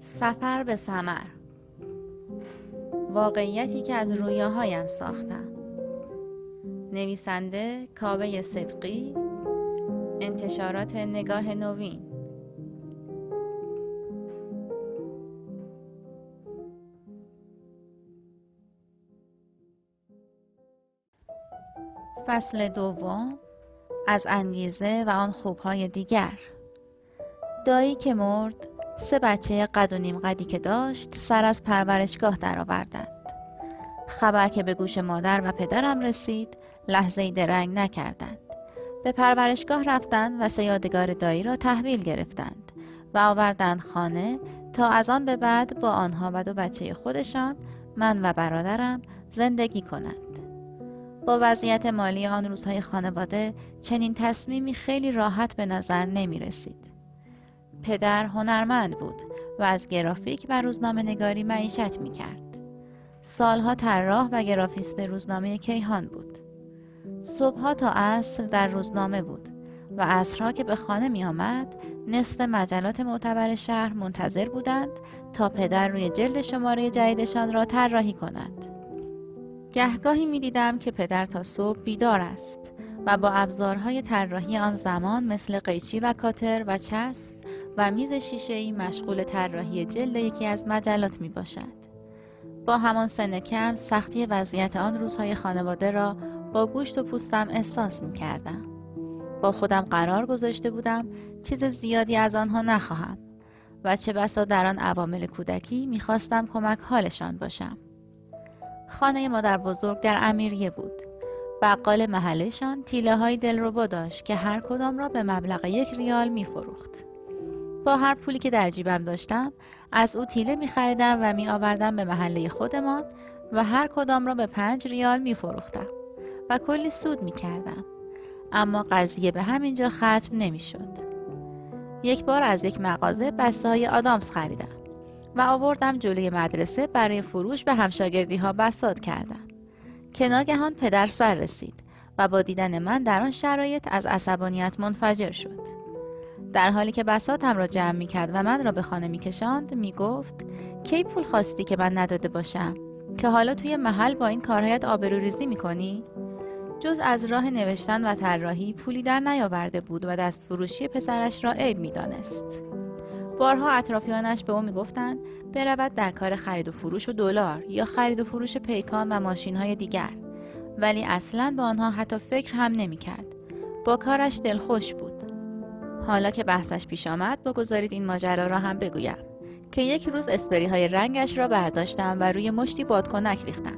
سفر به سمر واقعیتی که از رویاهایم ساختم. نویسنده کاوه صدقی انتشارات نگاه نوین. فصل دوم از انگیزه و آن خوبهای دیگر دایی که مرد سه بچه قد و نیم قدی که داشت سر از پرورشگاه درآوردند. خبر که به گوش مادر و پدرم رسید لحظه درنگ نکردند. به پرورشگاه رفتند و سه یادگار دایی را تحویل گرفتند و آوردند خانه تا از آن به بعد با آنها و دو بچه خودشان من و برادرم زندگی کنند. با وضعیت مالی آن روزهای خانواده چنین تصمیمی خیلی راحت به نظر نمی رسید. پدر هنرمند بود و از گرافیک و روزنامه نگاری معیشت می کرد. سالها طراح و گرافیست روزنامه کیهان بود. صبحها تا عصر در روزنامه بود و عصرها که به خانه می آمد نصف مجلات معتبر شهر منتظر بودند تا پدر روی جلد شماره جدیدشان را طراحی کند. گهگاهی می دیدم که پدر تا صبح بیدار است و با ابزارهای طراحی آن زمان مثل قیچی و کاتر و چسب و میز شیشه‌ای مشغول طراحی جلد یکی از مجلات می باشد. با همان سن کم سختی وضعیت آن روزهای خانواده را با گوشت و پوستم احساس می کردم. با خودم قرار گذاشته بودم چیز زیادی از آنها نخواهم و چه بسا در آن عوامل کودکی می‌خواستم کمک حالشان باشم. خانه مادر بزرگ در امیریه بود. بقال محلشان تیله های دلربا داشت که هر کدام را به مبلغ یک ریال می فروخت. با هر پولی که در جیبم داشتم از او تیله می خریدم و می آوردم به محله خودمان و هر کدام را به پنج ریال می فروختم و کلی سود می کردم. اما قضیه به همینجا ختم نمی شد. یک بار از یک مغازه بسته های آدامس خریدم و آوردم جلوی مدرسه برای فروش به همشاگردی ها بساد کردم. که ناگهان پدر سر رسید و با دیدن من در آن شرایط از عصبانیت منفجر شد. در حالی که بساتم را جمع می کرد و من را به خانه می کشاند می گفت کی پول خواستی که من نداده باشم که حالا توی محل با این کارهایت آبروریزی می کنی؟ جز از راه نوشتن و طراحی پولی در نیاورده بود و دست فروشی پسرش را عیب می دانست. بارها اطرافیانش به او می‌گفتند برود در کار خرید و فروش و دلار یا خرید و فروش پیکان و ماشین های دیگر ولی اصلا به آنها حتی فکر هم نمی کرد. با کارش دلخوش بود. حالا که بحثش پیش آمد بگذارید این ماجرا را هم بگویم که یک روز اسپری های رنگش را برداشتم و روی مشتی بادکنک ریختم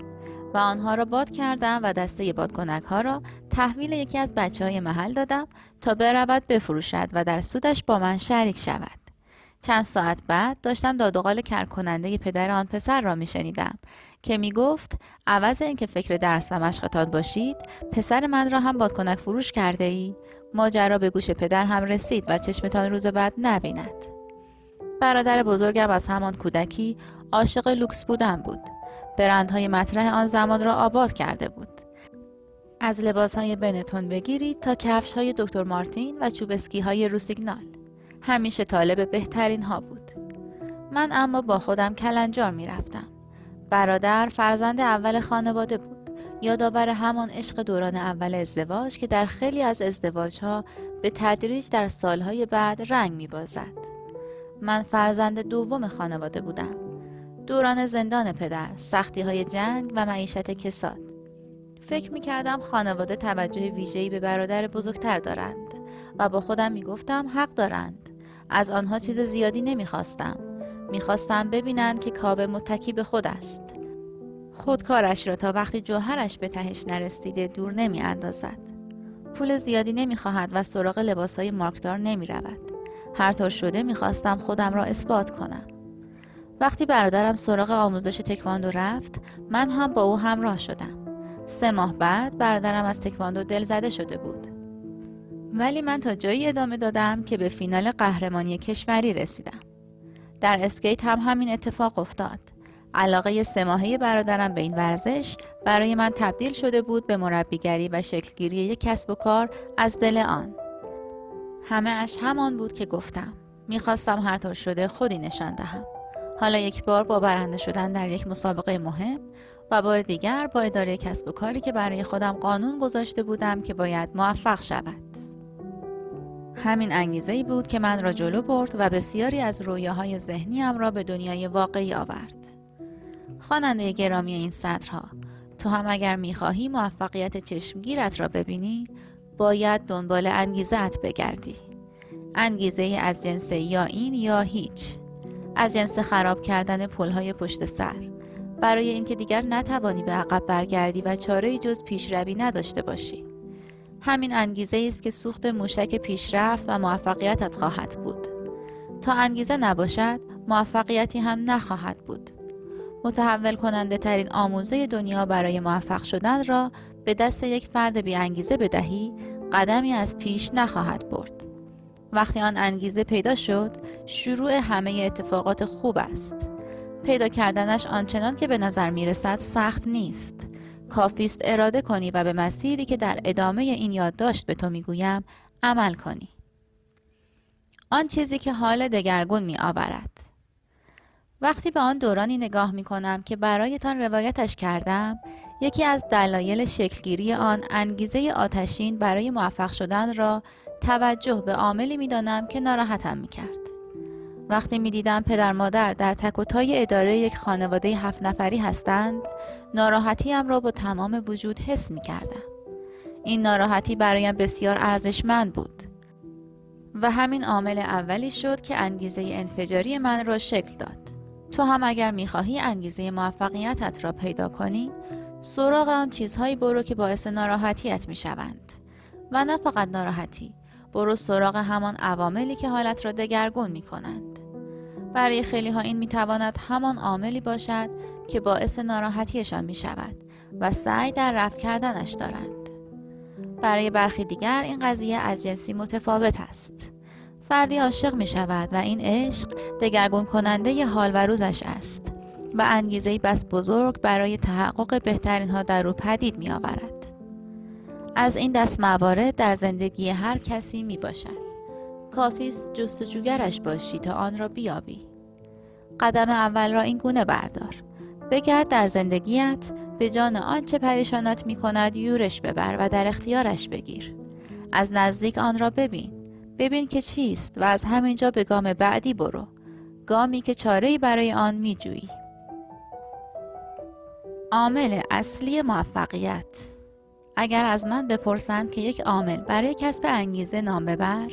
و آنها را باد کردم و دسته بادکنک ها را تحویل یکی از بچه های محل دادم تا برود بفروشد و در سودش با من شریک شود. چند ساعت بعد داشتم دادوغال کرکننده پدر آن پسر را میشنیدم که می گفت عوض اینکه فکر درس و مشقتان باشید پسر من را هم بادکنک فروش کرده ای ماجرا به گوش پدر هم رسید و چشمتان روز بعد نبیند. برادر بزرگم از همان کودکی عاشق لوکس بودن بود. برندهای مطرح آن زمان را آباد کرده بود. از لباس های بنتون بگیرید تا کفش های دکتر مارتین و چوبسکی های روسیگنال. همیشه طالب بهترین ها بود من اما با خودم کلنجار می رفتم. برادر فرزند اول خانواده بود یادآور همان عشق دوران اول ازدواج که در خیلی از ازدواجها به تدریج در سالهای بعد رنگ می بازد. من فرزند دوم خانواده بودم. دوران زندان پدر، سختی های جنگ و معیشت کساد. فکر می کردم خانواده توجه ویژه‌ای به برادر بزرگتر دارند و با خودم می گفتم حق دارند. از آنها چیز زیادی نمی خواستم. می خواستم ببینند که کاوه متکی به خود است. خودکارش را تا وقتی جوهرش به تهش نرسیده دور نمی اندازد. پول زیادی نمی خواهد و سراغ لباس های مارکدار نمی رود. هر طور شده می خواستم خودم را اثبات کنم. وقتی برادرم سراغ آموزش تکواندو رفت من هم با او همراه شدم. سه ماه بعد برادرم از تکواندو دل زده شده بود. ولی من تا جایی ادامه دادم که به فینال قهرمانی کشوری رسیدم. در اسکیت هم همین اتفاق افتاد. علاقه سه برادرم به این ورزش برای من تبدیل شده بود به مربیگری و شکلگیری یک کسب و کار از دل آن. همه اش همان بود که گفتم می‌خواستم هر طور شده خودی نشان دهم حالا یک بار با برنده شدن در یک مسابقه مهم و بار دیگر با اداره کسب و کاری که برای خودم قانون گذاشته بودم که باید موفق شود همین انگیزه ای بود که من را جلو برد و بسیاری از رویاهای ذهنیم را به دنیای واقعی آورد. خواننده گرامی این سطرها تو هم اگر می‌خواهی موفقیت چشمگیرت را ببینی باید دنبال انگیزت بگردی. انگیزه ای از جنس یا این یا هیچ. از جنس خراب کردن پلهای پشت سر. برای اینکه دیگر نتوانی به عقب برگردی و چاره جز پیشروی نداشته باشی. همین انگیزه است که سوخت موشک پیشرفت و موفقیتت خواهد بود. تا انگیزه نباشد موفقیتی هم نخواهد بود. متحول کننده ترین آموزه دنیا برای موفق شدن را به دست یک فرد بی انگیزه بدهی قدمی از پیش نخواهد برد. وقتی آن انگیزه پیدا شد شروع همه اتفاقات خوب است. پیدا کردنش آنچنان که به نظر می رسد سخت نیست. کافیست اراده کنی و به مسیری که در ادامه این یادداشت به تو می‌گویم عمل کنی آن چیزی که حال دگرگون می آورد وقتی به آن دورانی نگاه می کنم که برایتان روایتش کردم یکی از دلایل شکلگیری آن انگیزه آتشین برای موفق شدن را توجه به عاملی می دانم که ناراحتم می کرد. وقتی می دیدم پدر مادر در تک و تای اداره یک خانواده هفت نفری هستند ناراحتیم را با تمام وجود حس می کردم. این ناراحتی برایم بسیار ارزشمند بود و همین عامل اولی شد که انگیزه انفجاری من را شکل داد. تو هم اگر می‌خواهی انگیزه موفقیتت را پیدا کنی سراغ آن چیزهایی برو که باعث ناراحتیت می‌شوند و نه فقط ناراحتی برو سراغ همان عواملی که حالت را دگرگون می کنند. برای خیلی ها این می تواند همان عاملی باشد که باعث ناراحتیشان می شود و سعی در رفع کردنش دارند. برای برخی دیگر این قضیه از جنسی متفاوت است. فردی عاشق می شود و این عشق دگرگون کننده ی حال و روزش است و انگیزه بس بزرگ برای تحقق بهترین ها در او پدید می آورد. از این دست موارد در زندگی هر کسی می باشد. کافیست جستجوگرش باشی تا آن را بیابی. قدم اول را این گونه بردار. بگرد در زندگیت به جان آنچه پریشانات می کند یورش ببر و در اختیارش بگیر. از نزدیک آن را ببین. ببین که چیست و از همینجا به گام بعدی برو. گامی که چاره‌ای برای آن می جویی. عامل اصلی موفقیت اگر از من بپرسند که یک عامل برای کسب انگیزه نام ببر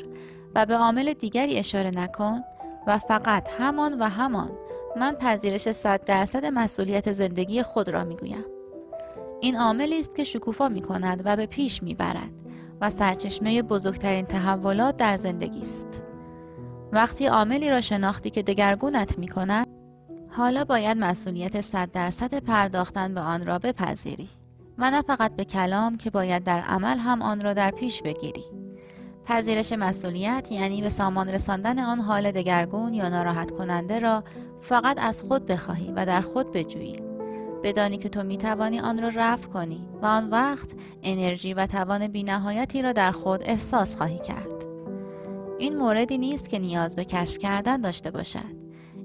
و به عامل دیگری اشاره نکن و فقط همان و همان من پذیرش صد درصد مسئولیت زندگی خود را می‌گویم این عاملی است که شکوفا می کند و به پیش می برد و سرچشمه بزرگترین تحولات در زندگی است. وقتی عاملی را شناختی که دگرگونت می کند، حالا باید مسئولیت صد درصد پرداختن به آن را بپذیری. و نه فقط به کلام که باید در عمل هم آن را در پیش بگیری پذیرش مسئولیت یعنی به سامان رساندن آن حال دگرگون یا ناراحت کننده را فقط از خود بخواهی و در خود بجویی. بدانی که تو می توانی آن را رفع کنی و آن وقت انرژی و توان بینهایتی را در خود احساس خواهی کرد. این موردی نیست که نیاز به کشف کردن داشته باشد.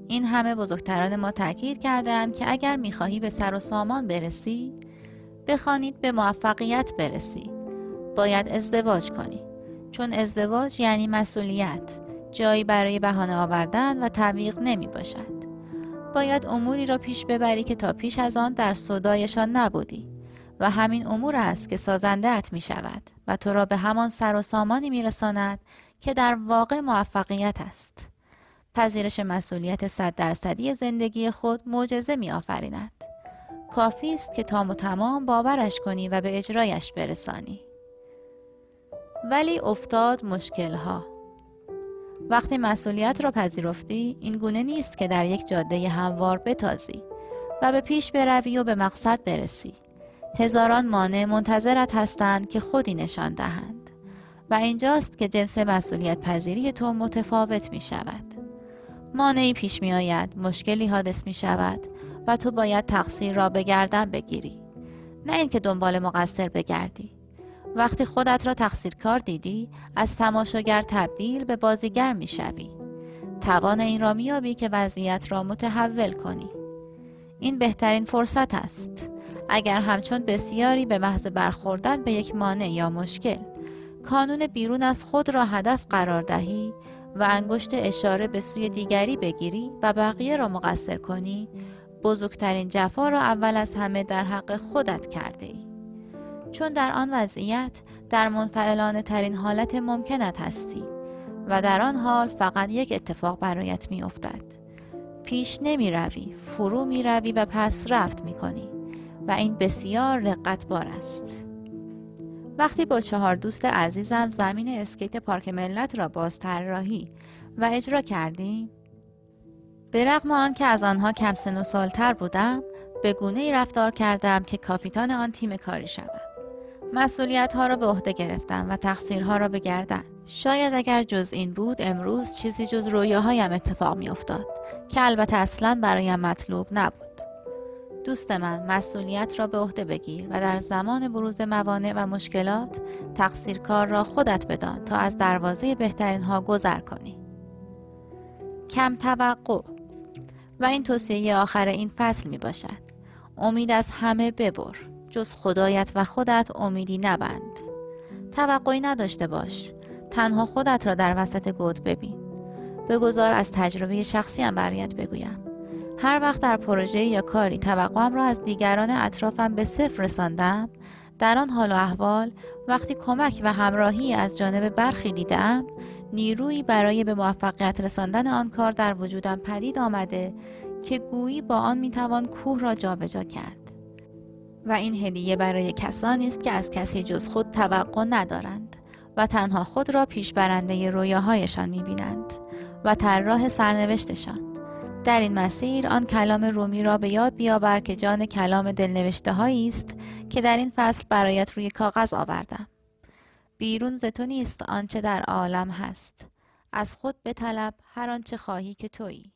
این همه بزرگتران ما تاکید کردند که اگر می‌خواهی به سر و سامان برسی بخوانید به موفقیت برسی. باید ازدواج کنی. چون ازدواج یعنی مسئولیت جایی برای بهانه آوردن و تعویق نمی باشد باید اموری را پیش ببری که تا پیش از آن در صدایشان نبودی و همین امور است که سازندهت می شود و تو را به همان سر و سامانی می رساند که در واقع موفقیت است. پذیرش مسئولیت صد درصدی زندگی خود معجزه می آفریند. کافی است که تام و تمام باورش کنی و به اجرایش برسانی ولی افتاد مشکل ها وقتی مسئولیت را پذیرفتی این گونه نیست که در یک جاده هموار بتازی و به پیش بروی و به مقصد برسی. هزاران مانع منتظرت هستند که خودی نشان دهند و اینجاست که جنس مسئولیت پذیری تو متفاوت می شود. مانعی پیش می آید مشکلی حادث می شود و تو باید تقصیر را به گردن بگیری. نه اینکه دنبال مقصر بگردی. وقتی خودت را تقصیرکار دیدی از تماشاگر تبدیل به بازیگر می‌شوی. توان این را میابی که وضعیت را متحول کنی. این بهترین فرصت است. اگر همچون بسیاری به محض برخوردن به یک مانع یا مشکل کانون بیرون از خود را هدف قرار دهی و انگشت اشاره به سوی دیگری بگیری و بقیه را مقصر کنی بزرگترین جفا را اول از همه در حق خودت کرده ای. چون در آن وضعیت در منفعلانه ترین حالت ممکنت هستی و در آن حال فقط یک اتفاق برایت می افتد. پیش نمی روی، فرو می روی و پس رفت می کنی و این بسیار رقتبار است. وقتی با چهار دوست عزیزم زمین اسکیت پارک ملت را باز طراحی و اجرا کردیم به رغم آن که از آنها کم سن و سالتر بودم به گونه ای رفتار کردم که کاپیتان آن تیم کاری شوم مسئولیت ها را به عهده گرفتم و تقصیرها را به گردن شاید اگر جز این بود امروز چیزی جز رویاهایم اتفاق می افتاد که البته اصلا برایم مطلوب نبود. دوست من مسئولیت را به عهده بگیر و در زمان بروز موانع و مشکلات تقصیر کار را خودت بدان تا از دروازه بهترین ها گذر کنی. کم توقع. و این توصیه آخر این فصل می باشد امید از همه ببر. جز خدایت و خودت امیدی نبند. توقعی نداشته باش. تنها خودت را در وسط گود ببین. بگذار از تجربه شخصیم برایت بگویم. هر وقت در پروژه یا کاری توقعم را از دیگران اطرافم به صفر رساندم در آن حال و احوال وقتی کمک و همراهی از جانب برخی دیدم نیرویی برای به موفقیت رساندن آن کار در وجودم پدید آمده که گویی با آن می‌توان کوه را جابجا کرد. و این هدیه برای کسانی است که از کسی جز خود توقع ندارند و تنها خود را پیش برنده رویاهایشان می‌بینند و طراح سرنوشتشان. در این مسیر آن کلام رومی را به یاد بیاور که جان کلام دلنوشته است که در این فصل برایت روی کاغذ آوردم. بیرون ز تو نیست آنچه در عالم هست. از خود بطلب هر آنچه خواهی که تویی.